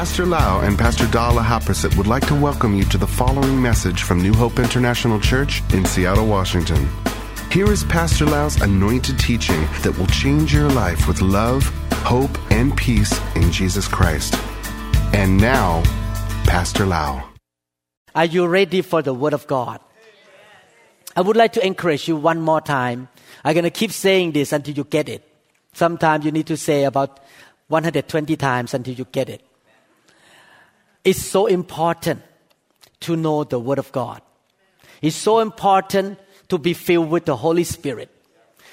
Pastor Lau and Pastor Dala Haprasit would like to welcome you to the following message from New Hope International Church in Seattle, Washington. Here is Pastor Lau's anointed teaching that will change your life with love, hope, and peace in Jesus Christ. And now, Pastor Lau. Are you ready for the Word of God? I would like to encourage you one more time. I'm going to keep saying this until you get it. Sometimes you need to say about 120 times until you get it. It's so important to know the Word of God. It's so important to be filled with the Holy Spirit.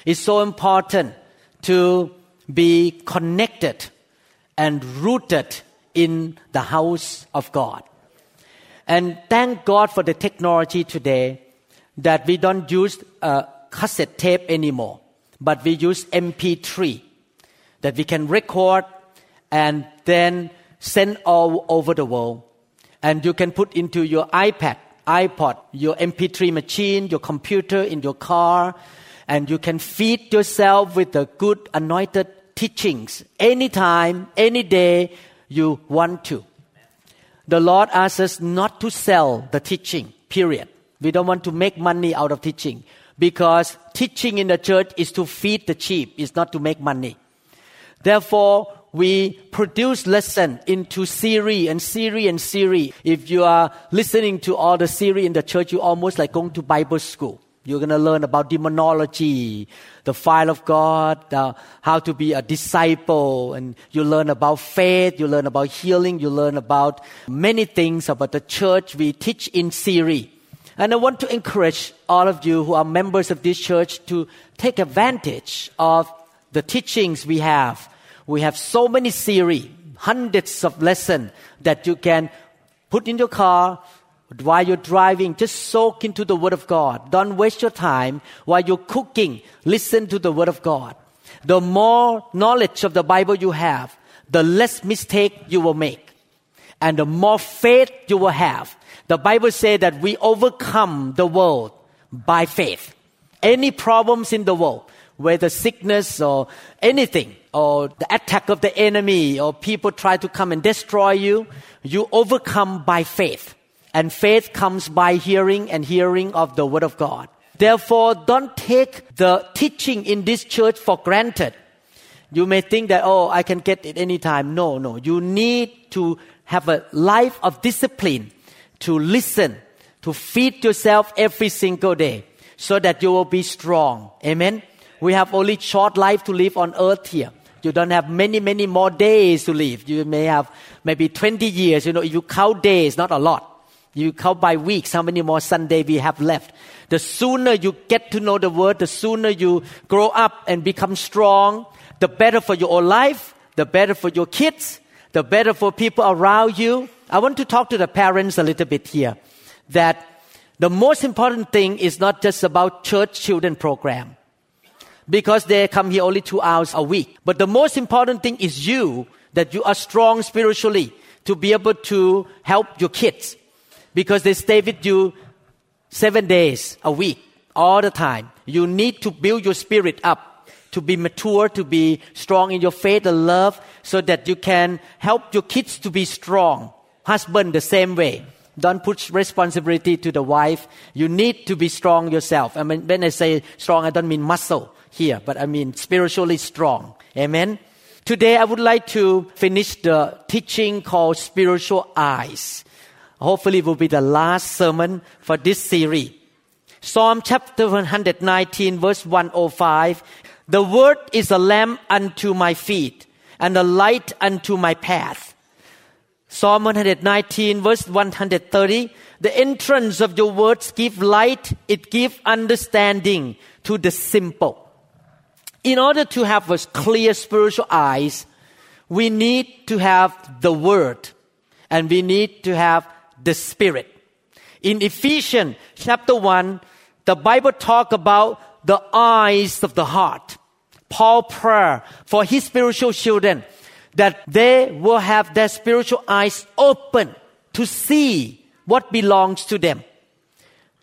It's so important to be connected and rooted in the house of God. And thank God for the technology today that we don't use a cassette tape anymore, but we use MP3 that we can record and then send all over the world. And you can put into your iPad, iPod, your MP3 machine, your computer, in your car, and you can feed yourself with the good anointed teachings anytime, any day you want to. The Lord asks us not to sell the teaching, period. We don't want to make money out of teaching because teaching in the church is to feed the sheep, it's not to make money. Therefore, we produce lesson into series and series and series. If you are listening to all the series in the church, you almost like going to Bible school. You're going to learn about demonology, the fire of God, uh, how to be a disciple, and you learn about faith, you learn about healing, you learn about many things about the church we teach in series. And I want to encourage all of you who are members of this church to take advantage of the teachings we have we have so many series, hundreds of lessons that you can put in your car while you're driving. Just soak into the Word of God. Don't waste your time while you're cooking. Listen to the Word of God. The more knowledge of the Bible you have, the less mistake you will make. And the more faith you will have. The Bible says that we overcome the world by faith. Any problems in the world, whether sickness or anything, or the attack of the enemy, or people try to come and destroy you, you overcome by faith. And faith comes by hearing and hearing of the Word of God. Therefore, don't take the teaching in this church for granted. You may think that, oh, I can get it anytime. No, no. You need to have a life of discipline to listen, to feed yourself every single day so that you will be strong. Amen. We have only short life to live on earth here. You don't have many, many more days to live. You may have maybe 20 years. You know, if you count days, not a lot. You count by weeks, how many more Sunday we have left. The sooner you get to know the word, the sooner you grow up and become strong, the better for your own life, the better for your kids, the better for people around you. I want to talk to the parents a little bit here that the most important thing is not just about church children program because they come here only two hours a week. But the most important thing is you, that you are strong spiritually to be able to help your kids because they stay with you seven days a week, all the time. You need to build your spirit up to be mature, to be strong in your faith and love so that you can help your kids to be strong. Husband, the same way. Don't put responsibility to the wife. You need to be strong yourself. I mean, when I say strong, I don't mean muscle here, but I mean spiritually strong. Amen. Today I would like to finish the teaching called spiritual eyes. Hopefully it will be the last sermon for this series. Psalm chapter 119 verse 105. The word is a lamp unto my feet and a light unto my path. Psalm 119 verse 130. The entrance of your words give light, it give understanding to the simple in order to have a clear spiritual eyes, we need to have the word and we need to have the spirit. In Ephesians chapter 1, the Bible talk about the eyes of the heart. Paul prayer for his spiritual children that they will have their spiritual eyes open to see what belongs to them.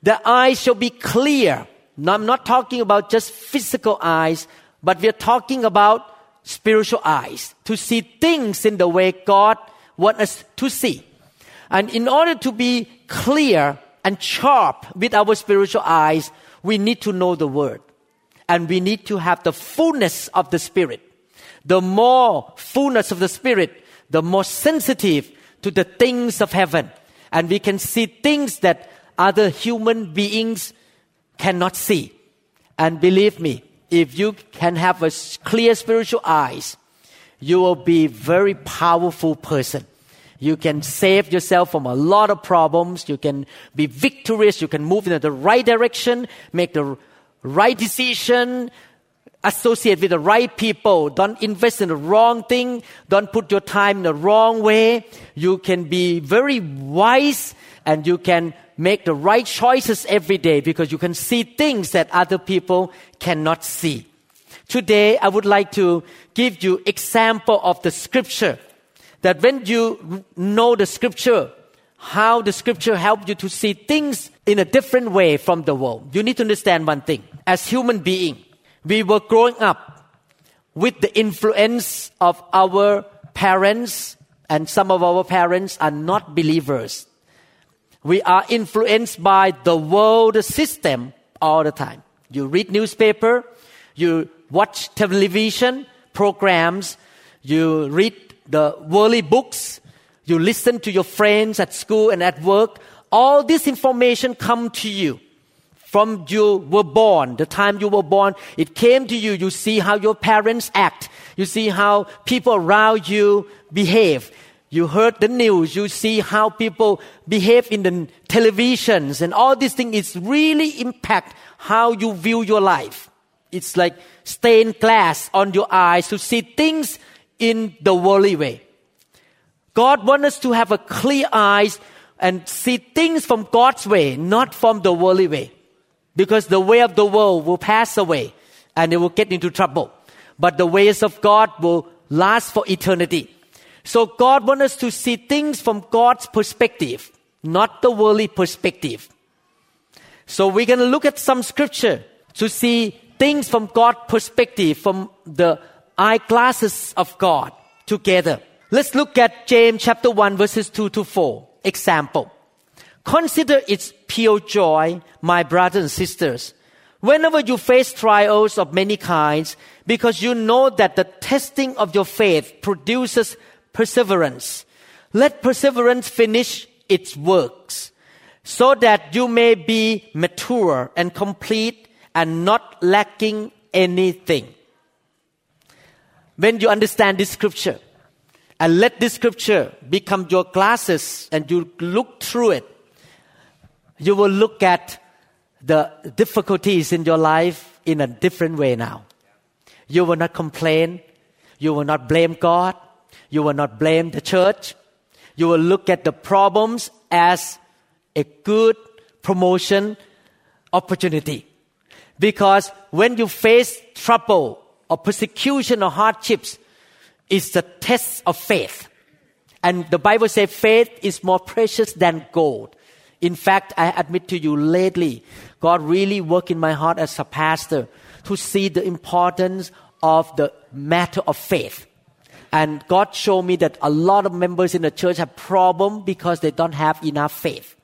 The eyes shall be clear. Now, I'm not talking about just physical eyes, but we're talking about spiritual eyes to see things in the way God wants us to see. And in order to be clear and sharp with our spiritual eyes, we need to know the Word. And we need to have the fullness of the Spirit. The more fullness of the Spirit, the more sensitive to the things of heaven. And we can see things that other human beings cannot see. And believe me, if you can have a clear spiritual eyes, you will be very powerful person. You can save yourself from a lot of problems. You can be victorious. You can move in the right direction, make the right decision, associate with the right people. Don't invest in the wrong thing. Don't put your time in the wrong way. You can be very wise and you can make the right choices every day because you can see things that other people cannot see. Today, I would like to give you example of the scripture that when you know the scripture, how the scripture help you to see things in a different way from the world. You need to understand one thing. As human being, we were growing up with the influence of our parents and some of our parents are not believers we are influenced by the world system all the time. You read newspaper, you watch television programs, you read the worldly books, you listen to your friends at school and at work. All this information come to you from you were born, the time you were born, it came to you. You see how your parents act. You see how people around you behave you heard the news, you see how people behave in the televisions and all these things is really impact how you view your life. It's like stained glass on your eyes to see things in the worldly way. God wants us to have a clear eyes and see things from God's way, not from the worldly way. Because the way of the world will pass away and they will get into trouble. But the ways of God will last for eternity. So God wants us to see things from God's perspective, not the worldly perspective. So we're going to look at some scripture to see things from God's perspective, from the eyeglasses of God together. Let's look at James chapter 1 verses 2 to 4. Example. Consider its pure joy, my brothers and sisters, whenever you face trials of many kinds, because you know that the testing of your faith produces perseverance. Let perseverance finish its works so that you may be mature and complete and not lacking anything. When you understand this scripture and let this scripture become your glasses and you look through it, you will look at the difficulties in your life in a different way now. You will not complain. You will not blame God. You will not blame the church. You will look at the problems as a good promotion opportunity. Because when you face trouble or persecution or hardships, it's the test of faith. And the Bible says faith is more precious than gold. In fact, I admit to you lately, God really worked in my heart as a pastor to see the importance of the matter of faith. And God showed me that a lot of members in the church have problem because they don't have enough faith.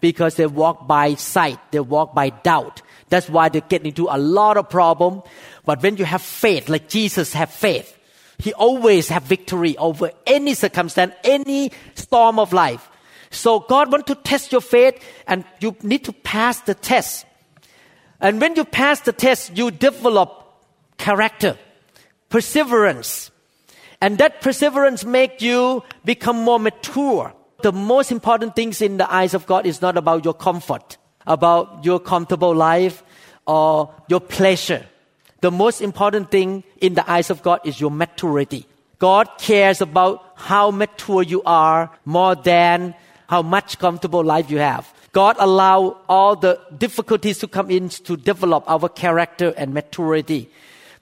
Because they walk by sight, they walk by doubt. That's why they get into a lot of problem. But when you have faith, like Jesus have faith, He always have victory over any circumstance, any storm of life. So God want to test your faith and you need to pass the test. And when you pass the test, you develop character, perseverance, and that perseverance make you become more mature. The most important things in the eyes of God is not about your comfort, about your comfortable life or your pleasure. The most important thing in the eyes of God is your maturity. God cares about how mature you are more than how much comfortable life you have. God allow all the difficulties to come in to develop our character and maturity.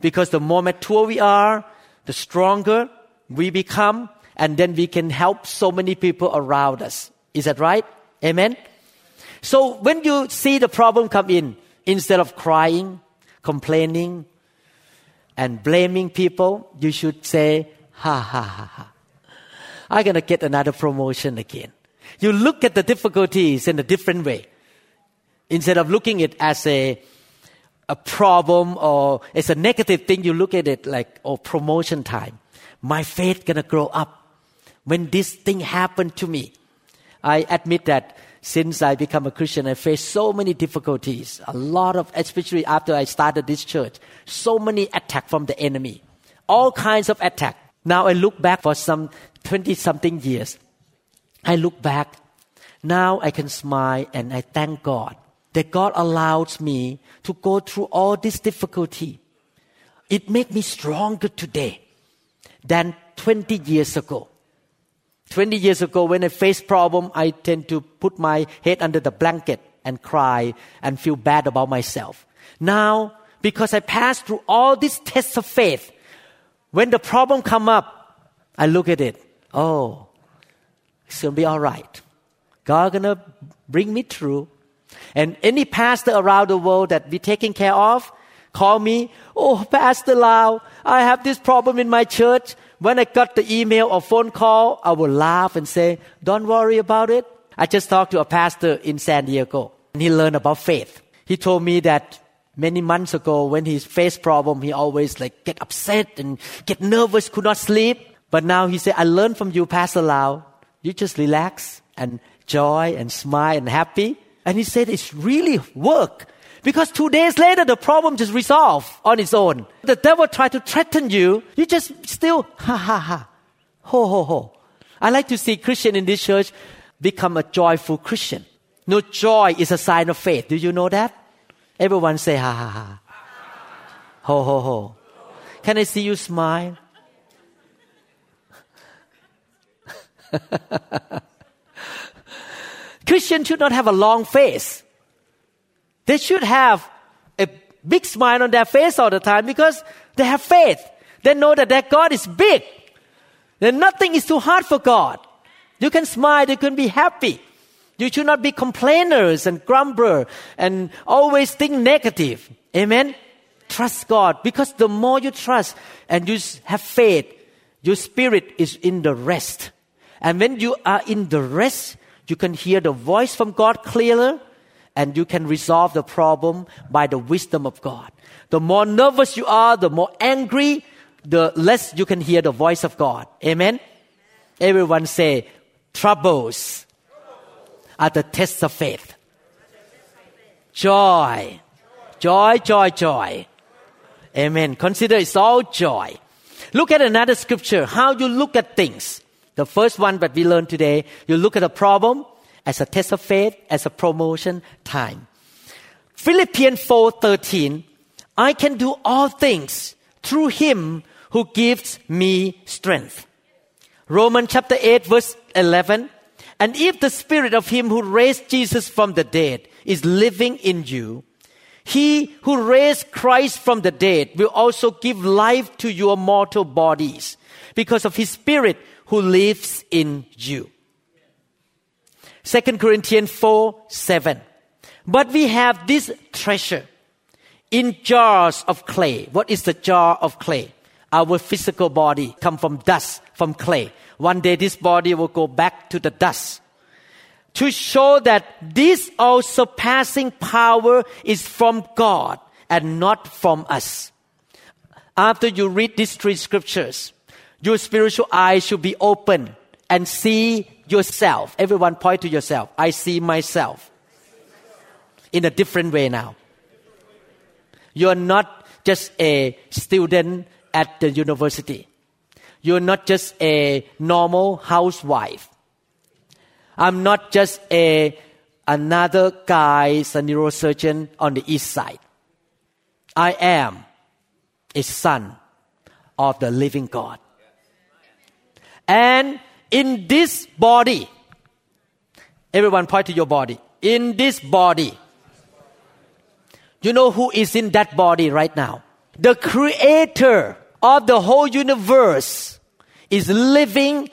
Because the more mature we are, the stronger we become, and then we can help so many people around us. Is that right? Amen? So when you see the problem come in, instead of crying, complaining, and blaming people, you should say, ha ha ha ha. I'm to get another promotion again. You look at the difficulties in a different way. Instead of looking at it as a, a problem or as a negative thing, you look at it like, oh, promotion time. My faith gonna grow up. When this thing happened to me, I admit that since I become a Christian, I faced so many difficulties. A lot of, especially after I started this church, so many attacks from the enemy. All kinds of attack. Now I look back for some 20 something years. I look back. Now I can smile and I thank God that God allows me to go through all this difficulty. It made me stronger today than 20 years ago. 20 years ago, when I face problem, I tend to put my head under the blanket and cry and feel bad about myself. Now, because I passed through all these tests of faith, when the problem come up, I look at it. Oh, it's gonna be all right. God gonna bring me through. And any pastor around the world that we taking care of, call me. Oh, Pastor Lau, I have this problem in my church. When I got the email or phone call, I will laugh and say, Don't worry about it. I just talked to a pastor in San Diego and he learned about faith. He told me that many months ago when he faced problem, he always like get upset and get nervous, could not sleep. But now he said, I learned from you, Pastor Lau. You just relax and joy and smile and happy. And he said, it's really work. Because two days later, the problem just resolved on its own. The devil tried to threaten you. You just still, ha ha ha, ho ho ho. I like to see Christian in this church become a joyful Christian. No, joy is a sign of faith. Do you know that? Everyone say ha ha ha. Ho ho ho. Can I see you smile? Christians should not have a long face. They should have a big smile on their face all the time because they have faith. They know that their God is big. That nothing is too hard for God. You can smile, you can be happy. You should not be complainers and grumbler and always think negative. Amen. Trust God because the more you trust and you have faith, your spirit is in the rest. And when you are in the rest, you can hear the voice from God clearer and you can resolve the problem by the wisdom of God. The more nervous you are, the more angry, the less you can hear the voice of God. Amen. Everyone say, troubles are the tests of faith. Joy. Joy, joy, joy. Amen. Consider it's all joy. Look at another scripture, how you look at things. The first one that we learned today, you look at a problem as a test of faith, as a promotion time. Philippians 4:13 I can do all things through him who gives me strength. Romans chapter 8 verse 11 and if the spirit of him who raised Jesus from the dead is living in you, he who raised Christ from the dead will also give life to your mortal bodies because of his spirit who lives in you. 2 Corinthians 4 7. But we have this treasure in jars of clay. What is the jar of clay? Our physical body come from dust, from clay. One day this body will go back to the dust. To show that this all surpassing power is from God and not from us. After you read these three scriptures, your spiritual eyes should be open and see yourself. Everyone point to yourself. I see myself in a different way now. You're not just a student at the university. You're not just a normal housewife. I'm not just a another guy, a neurosurgeon on the east side. I am a son of the living God. And in this body, everyone point to your body. In this body, you know who is in that body right now? The creator of the whole universe is living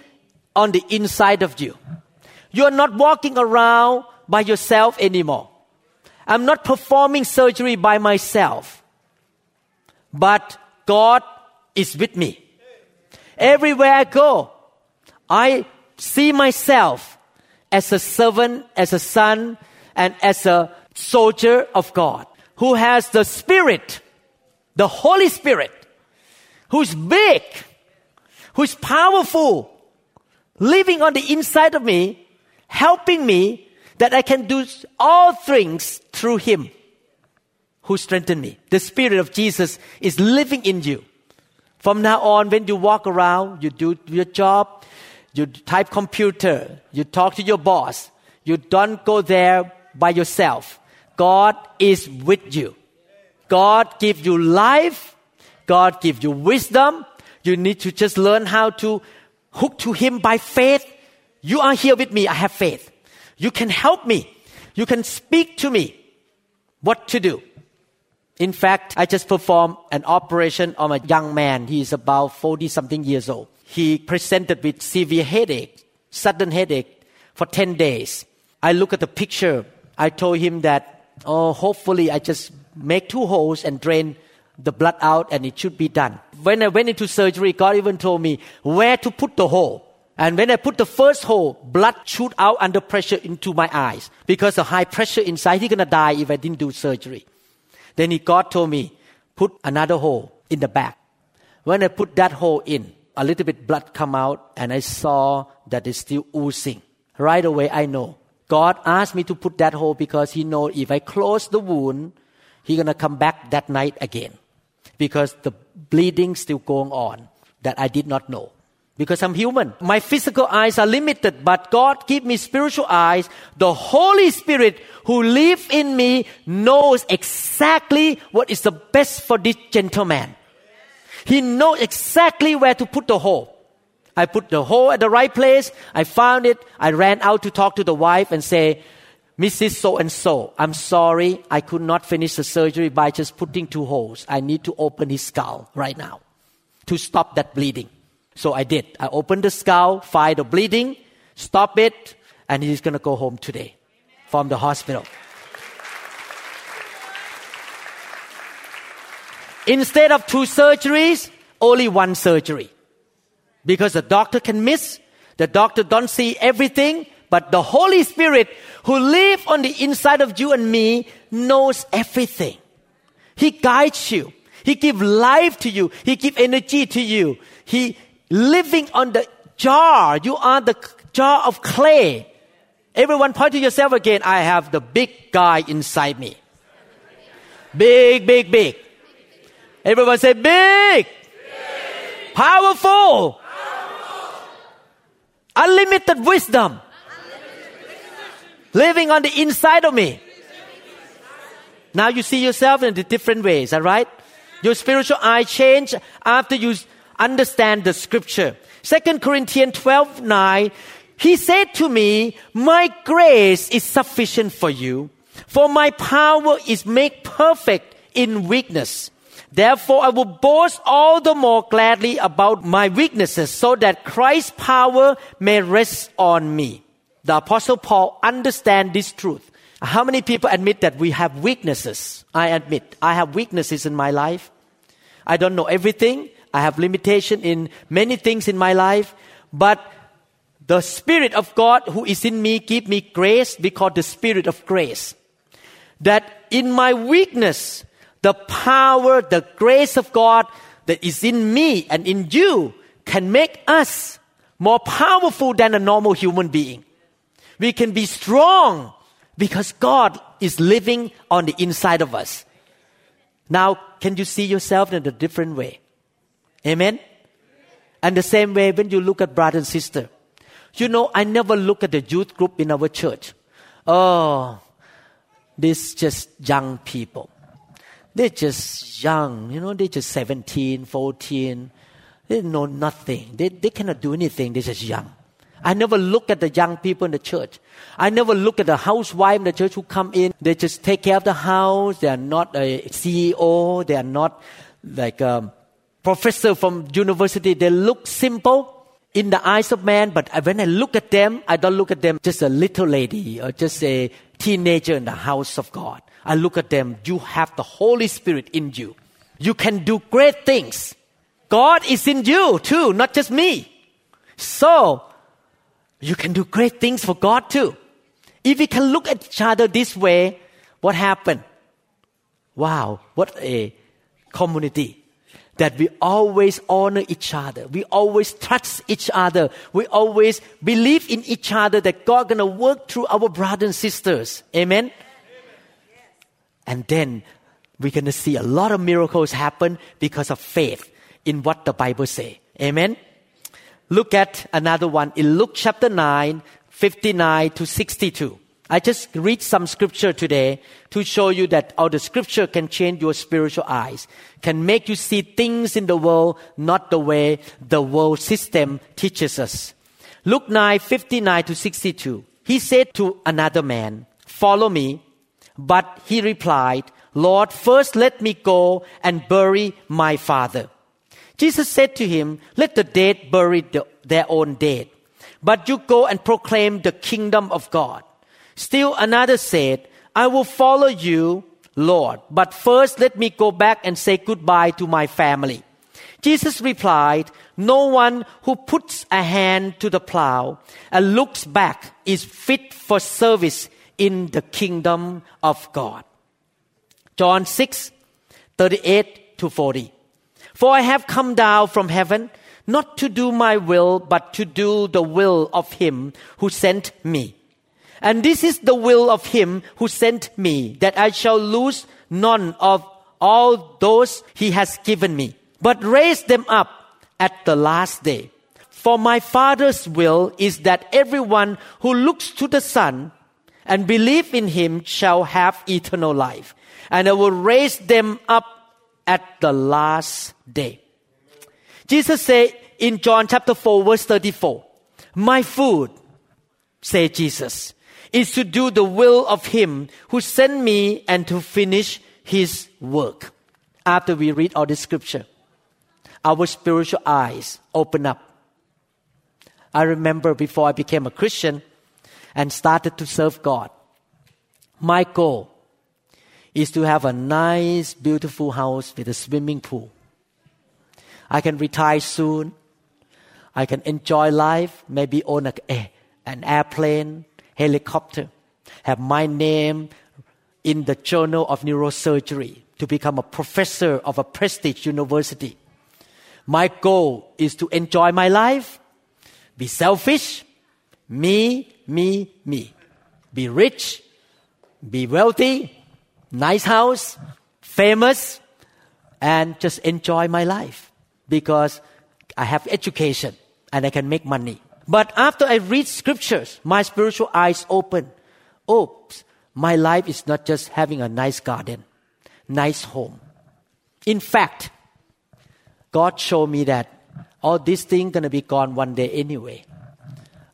on the inside of you. You're not walking around by yourself anymore. I'm not performing surgery by myself. But God is with me. Everywhere I go, I see myself as a servant, as a son, and as a soldier of God who has the Spirit, the Holy Spirit, who's big, who's powerful, living on the inside of me, helping me that I can do all things through Him who strengthened me. The Spirit of Jesus is living in you. From now on, when you walk around, you do your job, you type computer, you talk to your boss, you don't go there by yourself. God is with you. God give you life. God give you wisdom. You need to just learn how to hook to Him by faith. You are here with me. I have faith. You can help me. You can speak to me what to do. In fact, I just performed an operation on a young man. He is about 40 something years old. He presented with severe headache, sudden headache for 10 days. I look at the picture. I told him that, oh, hopefully I just make two holes and drain the blood out and it should be done. When I went into surgery, God even told me where to put the hole. And when I put the first hole, blood shoot out under pressure into my eyes because of high pressure inside. He's gonna die if I didn't do surgery. Then he, God told me, put another hole in the back. When I put that hole in, a little bit blood come out and I saw that it's still oozing. Right away I know. God asked me to put that hole because he know if I close the wound, he gonna come back that night again. Because the bleeding still going on that I did not know because I'm human. My physical eyes are limited, but God give me spiritual eyes. The Holy Spirit who live in me knows exactly what is the best for this gentleman. He knows exactly where to put the hole. I put the hole at the right place. I found it. I ran out to talk to the wife and say, Mrs. So and so, I'm sorry I could not finish the surgery by just putting two holes. I need to open his skull right now to stop that bleeding. So I did. I opened the skull, find the bleeding, stop it, and he's going to go home today from the hospital. Instead of two surgeries, only one surgery. Because the doctor can miss, the doctor don't see everything, but the Holy Spirit who live on the inside of you and me knows everything. He guides you. He give life to you. He give energy to you. He living on the jar. You are the jar of clay. Everyone point to yourself again. I have the big guy inside me. Big, big, big. Everyone say big. big. Powerful. Powerful. Unlimited wisdom. Living on the inside of me. Now you see yourself in the different ways, alright? Your spiritual eye change after you understand the scripture. Second Corinthians 12, 9, he said to me, my grace is sufficient for you, for my power is made perfect in weakness. Therefore, I will boast all the more gladly about my weaknesses so that Christ's power may rest on me. The apostle Paul understand this truth. How many people admit that we have weaknesses? I admit I have weaknesses in my life. I don't know everything. I have limitation in many things in my life, but the Spirit of God who is in me give me grace because the Spirit of grace. That in my weakness, the power, the grace of God that is in me and in you can make us more powerful than a normal human being. We can be strong because God is living on the inside of us. Now, can you see yourself in a different way? Amen? And the same way, when you look at brother and sister, you know, I never look at the youth group in our church. Oh, these just young people. They're just young, you know, they're just 17, 14. They know nothing. They, they cannot do anything. They're just young. I never look at the young people in the church. I never look at the housewife in the church who come in. They just take care of the house. They are not a CEO. They are not like um, professor from university, they look simple in the eyes of man, but when I look at them, I don't look at them just a little lady or just a teenager in the house of God. I look at them, you have the Holy Spirit in you. You can do great things. God is in you too, not just me. So, you can do great things for God too. If we can look at each other this way, what happened? Wow, what a community that we always honor each other. We always trust each other. We always believe in each other that God gonna work through our brothers and sisters. Amen? Amen. And then we're gonna see a lot of miracles happen because of faith in what the Bible say. Amen? Look at another one in Luke chapter 9, 59 to 62. I just read some scripture today to show you that all the scripture can change your spiritual eyes, can make you see things in the world not the way the world system teaches us. Luke 9, 59 to 62. He said to another man, follow me. But he replied, Lord, first let me go and bury my father. Jesus said to him, let the dead bury the, their own dead. But you go and proclaim the kingdom of God. Still another said, I will follow you, Lord, but first let me go back and say goodbye to my family. Jesus replied, No one who puts a hand to the plow and looks back is fit for service in the kingdom of God. John 6, 38 to 40. For I have come down from heaven not to do my will, but to do the will of him who sent me. And this is the will of him who sent me, that I shall lose none of all those he has given me, but raise them up at the last day. For my Father's will is that everyone who looks to the Son and believe in him shall have eternal life. And I will raise them up at the last day. Jesus said in John chapter 4 verse 34, my food, say Jesus, is to do the will of Him who sent me and to finish His work. After we read all this scripture, our spiritual eyes open up. I remember before I became a Christian and started to serve God, my goal is to have a nice, beautiful house with a swimming pool. I can retire soon. I can enjoy life, maybe own a, eh, an airplane, helicopter, have my name in the Journal of Neurosurgery to become a professor of a prestige university. My goal is to enjoy my life, be selfish, me, me, me. Be rich, be wealthy, nice house, famous, and just enjoy my life because I have education and I can make money. But after I read scriptures, my spiritual eyes open. Oh, my life is not just having a nice garden, nice home. In fact, God showed me that all these things gonna be gone one day anyway.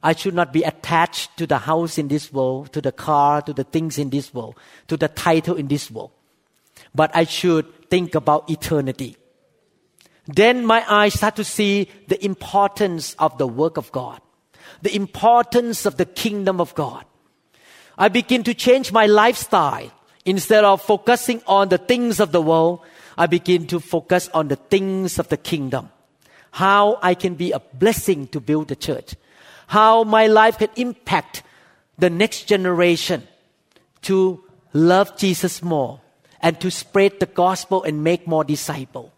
I should not be attached to the house in this world, to the car, to the things in this world, to the title in this world. But I should think about eternity. Then my eyes start to see the importance of the work of God, the importance of the kingdom of God. I begin to change my lifestyle. Instead of focusing on the things of the world, I begin to focus on the things of the kingdom. How I can be a blessing to build the church. How my life can impact the next generation to love Jesus more and to spread the gospel and make more disciples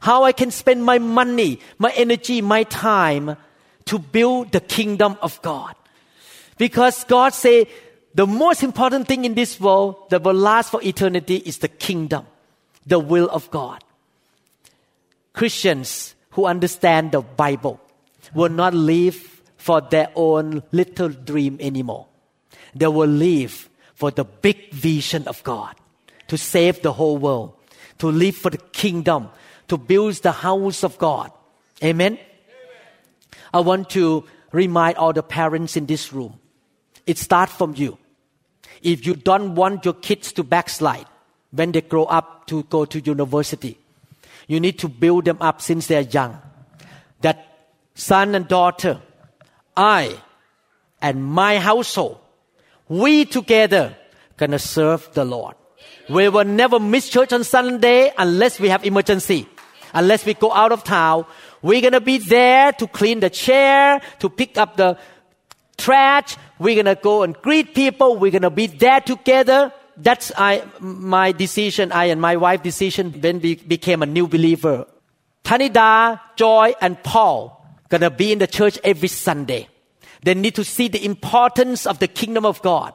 how I can spend my money, my energy, my time to build the kingdom of God. Because God say the most important thing in this world that will last for eternity is the kingdom, the will of God. Christians who understand the Bible will not live for their own little dream anymore. They will live for the big vision of God to save the whole world, to live for the kingdom, to build the house of God. Amen? Amen. I want to remind all the parents in this room. It starts from you. If you don't want your kids to backslide when they grow up to go to university, you need to build them up since they're young. That son and daughter, I and my household, we together gonna serve the Lord. We will never miss church on Sunday unless we have emergency unless we go out of town. We're going to be there to clean the chair, to pick up the trash. We're gonna go and greet people. We're gonna be there together. That's I, my decision, I and my wife decision when we became a new believer. Tanida, Joy, and Paul gonna be in the church every Sunday. They need to see the importance of the kingdom of God.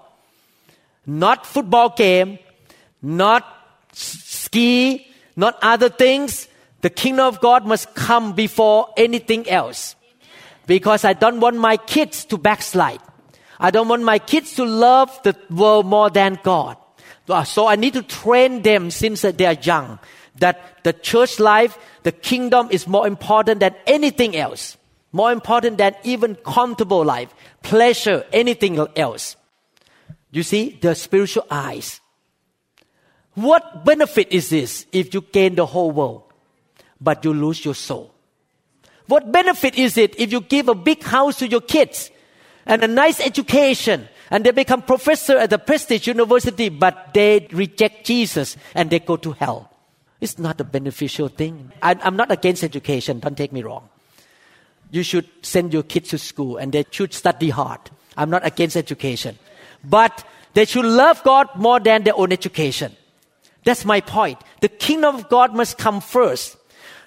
Not football game, not ski, not other things. The kingdom of God must come before anything else. Because I don't want my kids to backslide. I don't want my kids to love the world more than God. So I need to train them since they are young that the church life, the kingdom is more important than anything else. More important than even comfortable life, pleasure, anything else. You see, the spiritual eyes. What benefit is this if you gain the whole world, but you lose your soul? What benefit is it if you give a big house to your kids and a nice education and they become professor at the prestige university, but they reject Jesus and they go to hell? It's not a beneficial thing. I, I'm not against education, don't take me wrong. You should send your kids to school and they should study hard. I'm not against education. But they should love God more than their own education. That's my point. The kingdom of God must come first.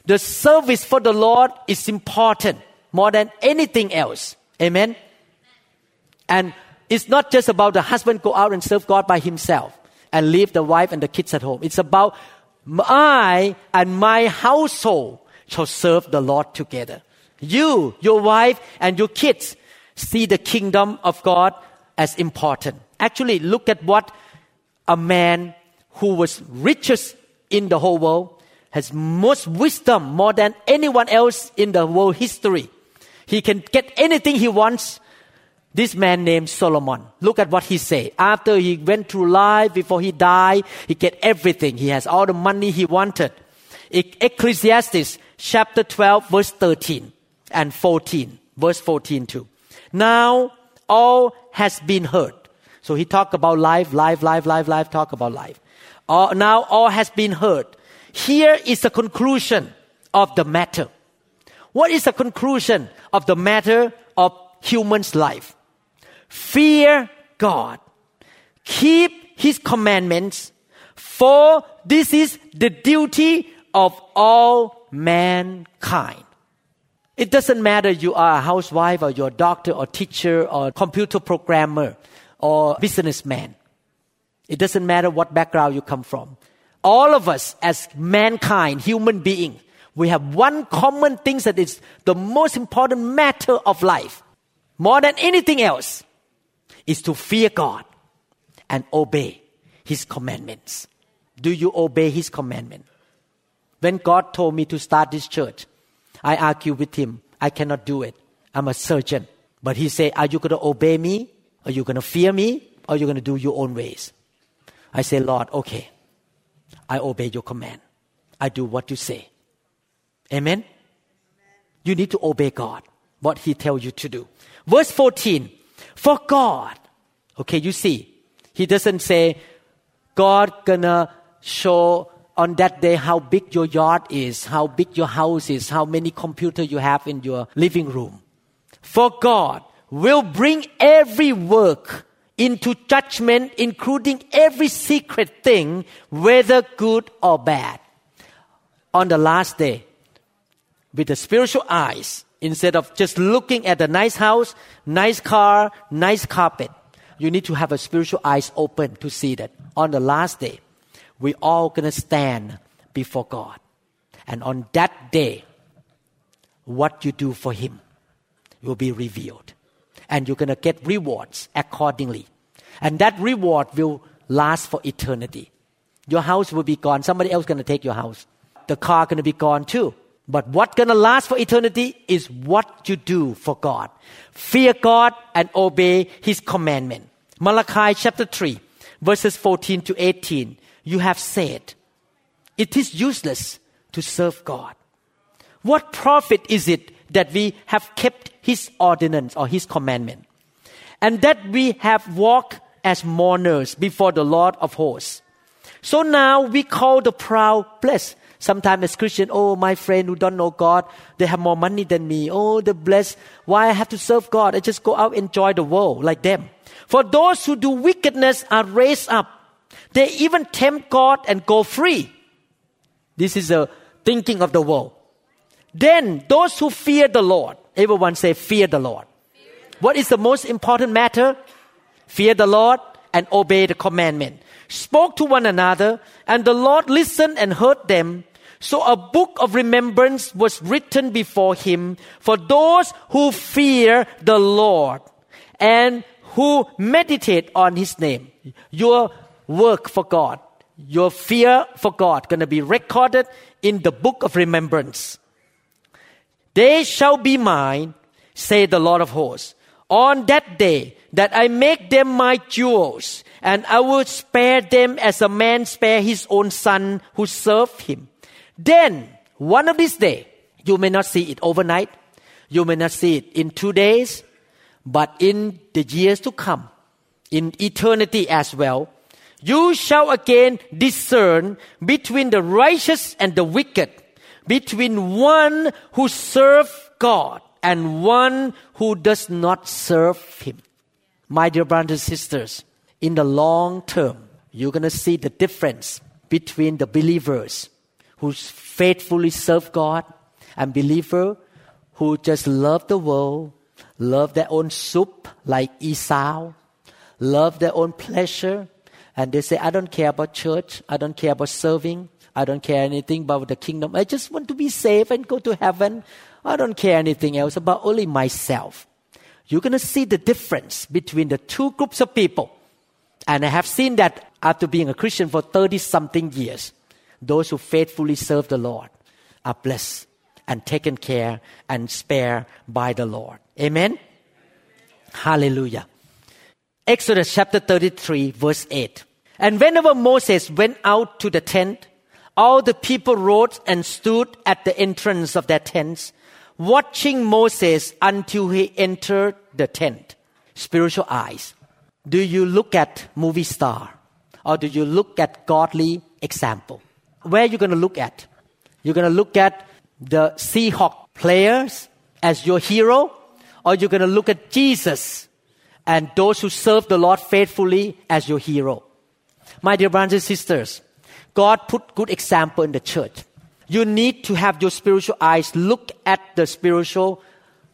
The service for the Lord is important more than anything else. Amen. And it's not just about the husband go out and serve God by himself and leave the wife and the kids at home. It's about I and my household shall serve the Lord together. You, your wife, and your kids see the kingdom of God as important. Actually, look at what a man who was richest in the whole world has most wisdom more than anyone else in the world history. He can get anything he wants. This man named Solomon. Look at what he said. After he went through life, before he died, he get everything. He has all the money he wanted. Ecclesiastes chapter 12 verse 13 and 14. Verse 14 too. Now all has been heard. So he talked about life, life, life, life, life, talk about life. All, now all has been heard. Here is the conclusion of the matter. What is the conclusion of the matter of human's life? Fear God. Keep his commandments, for this is the duty of all mankind. It doesn't matter you are a housewife or you're a doctor or teacher or computer programmer or businessman. It doesn't matter what background you come from. All of us as mankind, human being, we have one common thing that is the most important matter of life. More than anything else is to fear God and obey His commandments. Do you obey His commandment? When God told me to start this church, I argued with him. I cannot do it. I'm a surgeon. But he said, Are you going to obey me? Are you going to fear me? Or are you going to do your own ways? I say, Lord, okay. I obey your command. I do what you say. Amen? You need to obey God, what He tells you to do. Verse 14, for God, okay, you see, He doesn't say, God gonna show on that day how big your yard is, how big your house is, how many computers you have in your living room. For God will bring every work into judgment, including every secret thing, whether good or bad. On the last day, with the spiritual eyes, instead of just looking at the nice house, nice car, nice carpet, you need to have a spiritual eyes open to see that on the last day, we all gonna stand before God. And on that day, what you do for Him will be revealed. And you're gonna get rewards accordingly. And that reward will last for eternity. Your house will be gone. Somebody else gonna take your house. The car gonna be gone too. But what gonna last for eternity is what you do for God. Fear God and obey His commandment. Malachi chapter 3 verses 14 to 18 you have said, it is useless to serve God. What profit is it that we have kept His ordinance or His commandment, and that we have walked as mourners before the Lord of hosts? So now we call the proud blessed. Sometimes as Christian, oh, my friend who don't know God, they have more money than me. Oh, the blessed. Why I have to serve God? I just go out enjoy the world like them. For those who do wickedness are raised up. They even tempt God and go free. This is a thinking of the world. Then those who fear the Lord, everyone say fear the Lord. What is the most important matter? Fear the Lord and obey the commandment. Spoke to one another, and the Lord listened and heard them. So a book of remembrance was written before him for those who fear the Lord and who meditate on his name. Your work for God, your fear for God going to be recorded in the book of remembrance. They shall be mine, say the Lord of hosts, on that day that I make them my jewels, and I will spare them as a man spare his own son who served him. Then, one of these days, you may not see it overnight, you may not see it in two days, but in the years to come, in eternity as well, you shall again discern between the righteous and the wicked, between one who serves God and one who does not serve Him. My dear brothers and sisters, in the long term, you're going to see the difference between the believers who faithfully serve God and believer who just love the world, love their own soup like Esau, love their own pleasure, and they say, I don't care about church. I don't care about serving. I don't care anything about the kingdom. I just want to be saved and go to heaven. I don't care anything else about only myself. You're going to see the difference between the two groups of people. And I have seen that after being a Christian for 30 something years. Those who faithfully serve the Lord are blessed and taken care and spared by the Lord. Amen? Hallelujah. Exodus chapter 33, verse 8. And whenever Moses went out to the tent, all the people rose and stood at the entrance of their tents, watching Moses until he entered the tent. Spiritual eyes. Do you look at movie star or do you look at godly example? Where are you going to look at? You're going to look at the Seahawk players as your hero or you're going to look at Jesus and those who serve the Lord faithfully as your hero. My dear brothers and sisters, God put good example in the church. You need to have your spiritual eyes look at the spiritual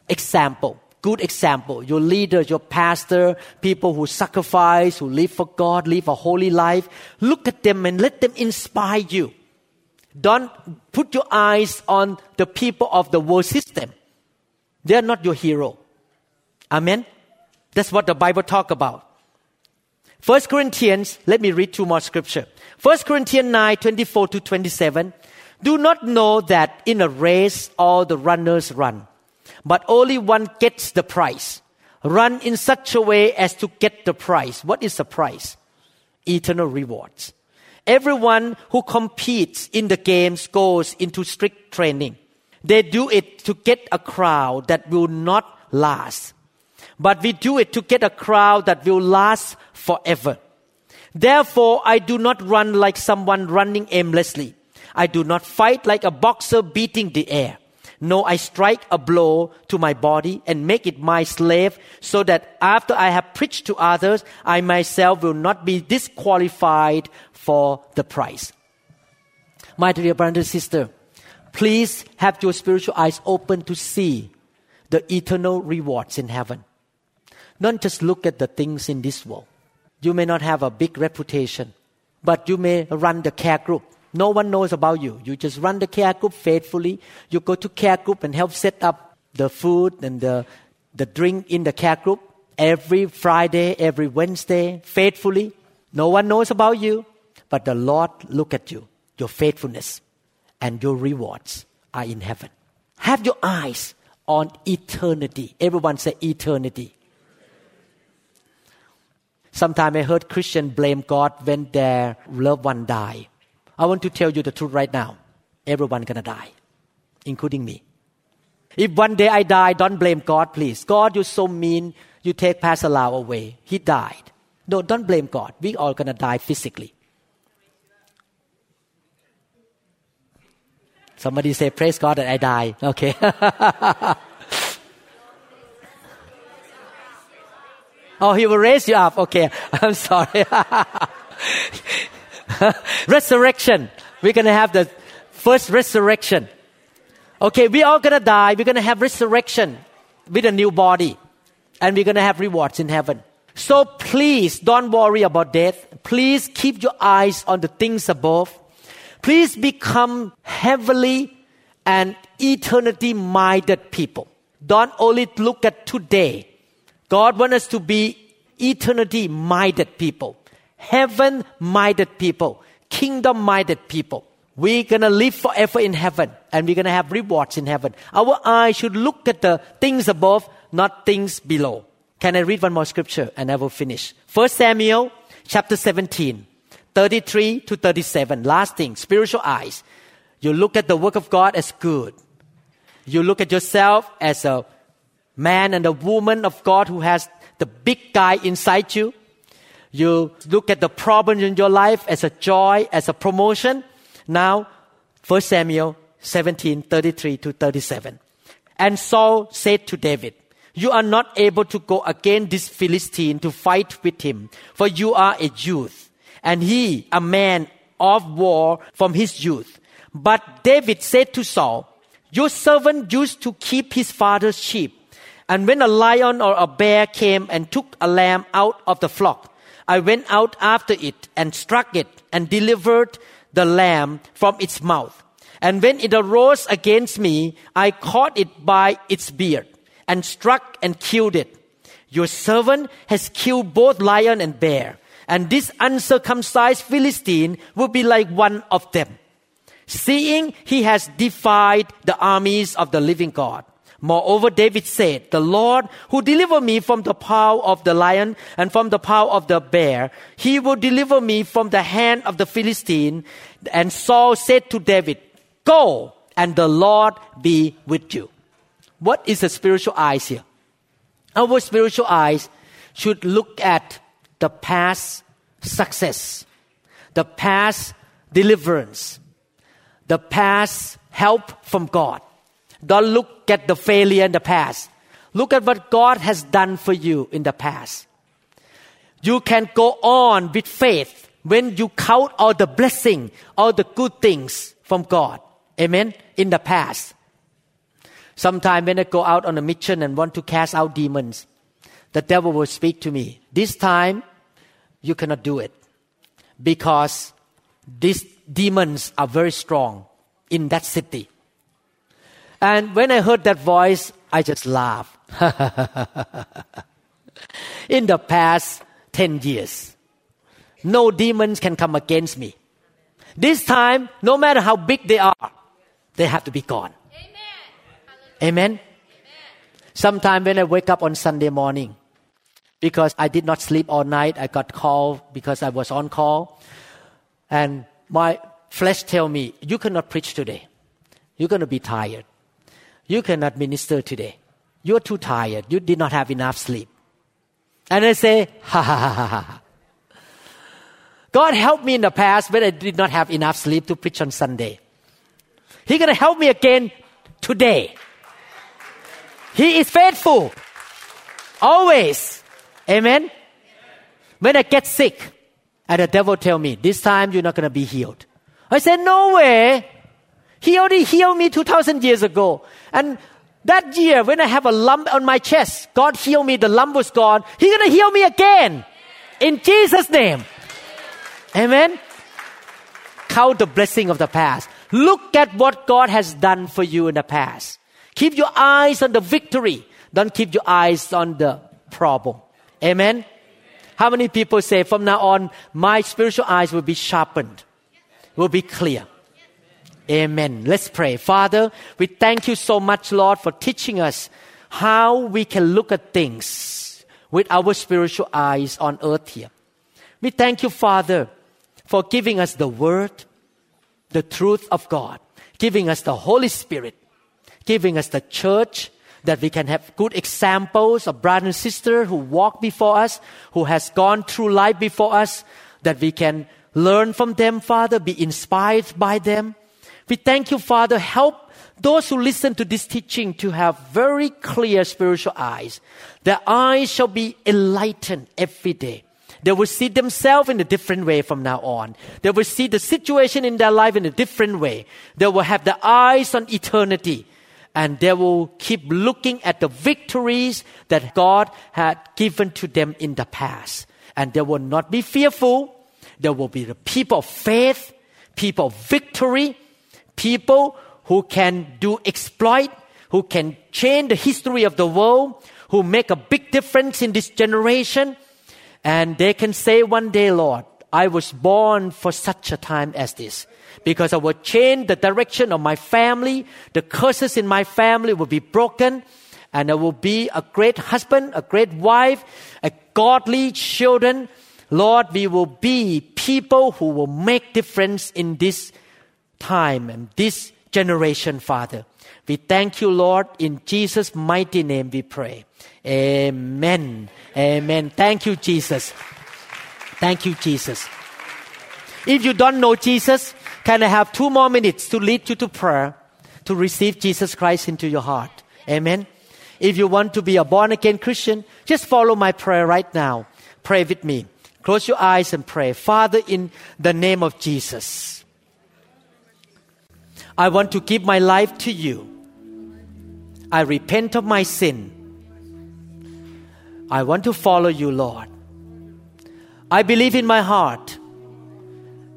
example. Good example. Your leader, your pastor, people who sacrifice, who live for God, live a holy life. Look at them and let them inspire you. Don't put your eyes on the people of the world system. They are not your hero. Amen. That's what the Bible talk about. First Corinthians, let me read two more scripture. First Corinthians 9, 24 to 27. Do not know that in a race all the runners run, but only one gets the prize. Run in such a way as to get the prize. What is the prize? Eternal rewards. Everyone who competes in the games goes into strict training. They do it to get a crowd that will not last but we do it to get a crowd that will last forever. Therefore, I do not run like someone running aimlessly. I do not fight like a boxer beating the air. No, I strike a blow to my body and make it my slave so that after I have preached to others, I myself will not be disqualified for the prize. My dear brother and sister, please have your spiritual eyes open to see the eternal rewards in heaven. Don't just look at the things in this world. You may not have a big reputation, but you may run the care group. No one knows about you. You just run the care group faithfully. You go to care group and help set up the food and the, the drink in the care group every Friday, every Wednesday, faithfully. No one knows about you, but the Lord look at you, your faithfulness, and your rewards are in heaven. Have your eyes on eternity. Everyone say eternity. Sometimes I heard Christians blame God when their loved one die. I want to tell you the truth right now. Everyone gonna die, including me. If one day I die, don't blame God, please. God, you're so mean. You take Pastor Lau away. He died. No, don't blame God. We all gonna die physically. Somebody say, Praise God that I die. Okay. oh, He will raise you up. Okay. I'm sorry. resurrection. We're going to have the first resurrection. Okay, we all going to die. We're going to have resurrection with a new body. And we're going to have rewards in heaven. So please don't worry about death. Please keep your eyes on the things above. Please become heavenly and eternity minded people. Don't only look at today. God wants us to be eternity minded people, heaven minded people, kingdom minded people. We're going to live forever in heaven and we're going to have rewards in heaven. Our eyes should look at the things above, not things below. Can I read one more scripture and I will finish? 1 Samuel chapter 17, 33 to 37. Last thing, spiritual eyes. You look at the work of God as good. You look at yourself as a man and a woman of God who has the big guy inside you. You look at the problem in your life as a joy, as a promotion. Now, 1 Samuel 17, 33 to 37. And Saul said to David, You are not able to go against this Philistine to fight with him, for you are a youth, and he a man of war from his youth. But David said to Saul, Your servant used to keep his father's sheep. And when a lion or a bear came and took a lamb out of the flock, I went out after it and struck it and delivered the lamb from its mouth. And when it arose against me, I caught it by its beard and struck and killed it. Your servant has killed both lion and bear, and this uncircumcised Philistine will be like one of them, seeing he has defied the armies of the living God. Moreover, David said, The Lord who delivered me from the power of the lion and from the power of the bear, he will deliver me from the hand of the Philistine. And Saul said to David, Go, and the Lord be with you. What is the spiritual eyes here? Our spiritual eyes should look at the past success, the past deliverance, the past help from God. Don't look at the failure in the past. Look at what God has done for you in the past. You can go on with faith when you count all the blessing, all the good things from God. Amen. In the past. Sometimes when I go out on a mission and want to cast out demons, the devil will speak to me. This time, you cannot do it because these demons are very strong in that city. And when I heard that voice, I just laughed. in the past 10 years, no demons can come against me. This time, no matter how big they are, they have to be gone. Amen. Amen. Sometime when I wake up on Sunday morning, because I did not sleep all night, I got called because I was on call, and my flesh tell me, "You cannot preach today. You're going to be tired. You cannot minister today. You're too tired. You did not have enough sleep." And I say, "Ha ha ha ha ha." God helped me in the past when I did not have enough sleep to preach on Sunday. He's going to help me again today. He is faithful. Always. Amen. When I get sick and the devil tell me, this time you're not going to be healed. I said, no way. He already healed me 2000 years ago. And that year when I have a lump on my chest, God healed me. The lump was gone. He's going to heal me again. In Jesus' name. Amen. Count the blessing of the past. Look at what God has done for you in the past. Keep your eyes on the victory. Don't keep your eyes on the problem. Amen. How many people say from now on, my spiritual eyes will be sharpened, will be clear? Amen. Let's pray. Father, we thank you so much, Lord, for teaching us how we can look at things with our spiritual eyes on earth here. We thank you, Father, for giving us the word, the truth of God, giving us the Holy Spirit, giving us the church that we can have good examples of brothers and sisters who walk before us, who has gone through life before us, that we can learn from them, Father, be inspired by them. We thank you, Father. Help those who listen to this teaching to have very clear spiritual eyes. Their eyes shall be enlightened every day. They will see themselves in a different way from now on. They will see the situation in their life in a different way. They will have their eyes on eternity and they will keep looking at the victories that God had given to them in the past. And they will not be fearful. They will be the people of faith, people of victory, people who can do exploit, who can change the history of the world, who make a big difference in this generation. And they can say one day, Lord, I was born for such a time as this because I will change the direction of my family. The curses in my family will be broken and I will be a great husband, a great wife, a godly children. Lord, we will be people who will make difference in this time and this generation, Father. We thank you, Lord. In Jesus' mighty name we pray. Amen. Amen. Thank you, Jesus. Thank you, Jesus. If you don't know Jesus, can I have two more minutes to lead you to prayer to receive Jesus Christ into your heart? Amen. If you want to be a born again Christian, just follow my prayer right now. Pray with me. Close your eyes and pray. Father, in the name of Jesus, I want to give my life to you. I repent of my sin. I want to follow you, Lord. I believe in my heart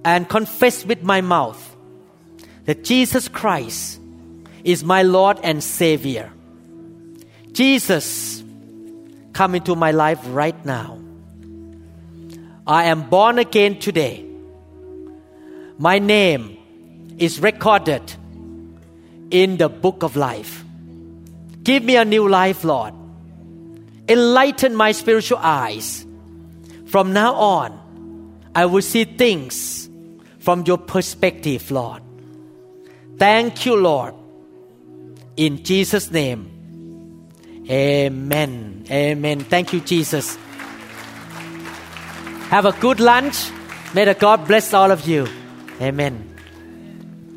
and confess with my mouth that Jesus Christ is my Lord and Savior. Jesus, come into my life right now. I am born again today. My name is recorded in the book of life. Give me a new life, Lord. Enlighten my spiritual eyes. From now on, I will see things from your perspective, Lord. Thank you, Lord. In Jesus' name. Amen. Amen. Thank you, Jesus. Have a good lunch. May the God bless all of you. Amen.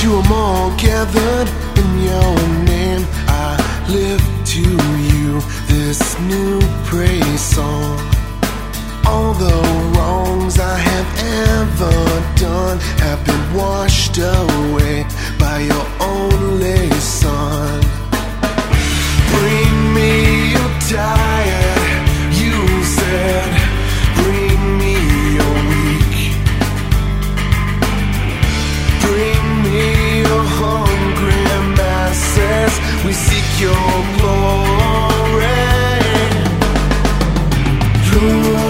To them all gathered in your name, I lift to you this new praise song. All the wrongs I have ever done have been washed away by your only Son. Bring me your tired, you said. We seek your glory. Lord,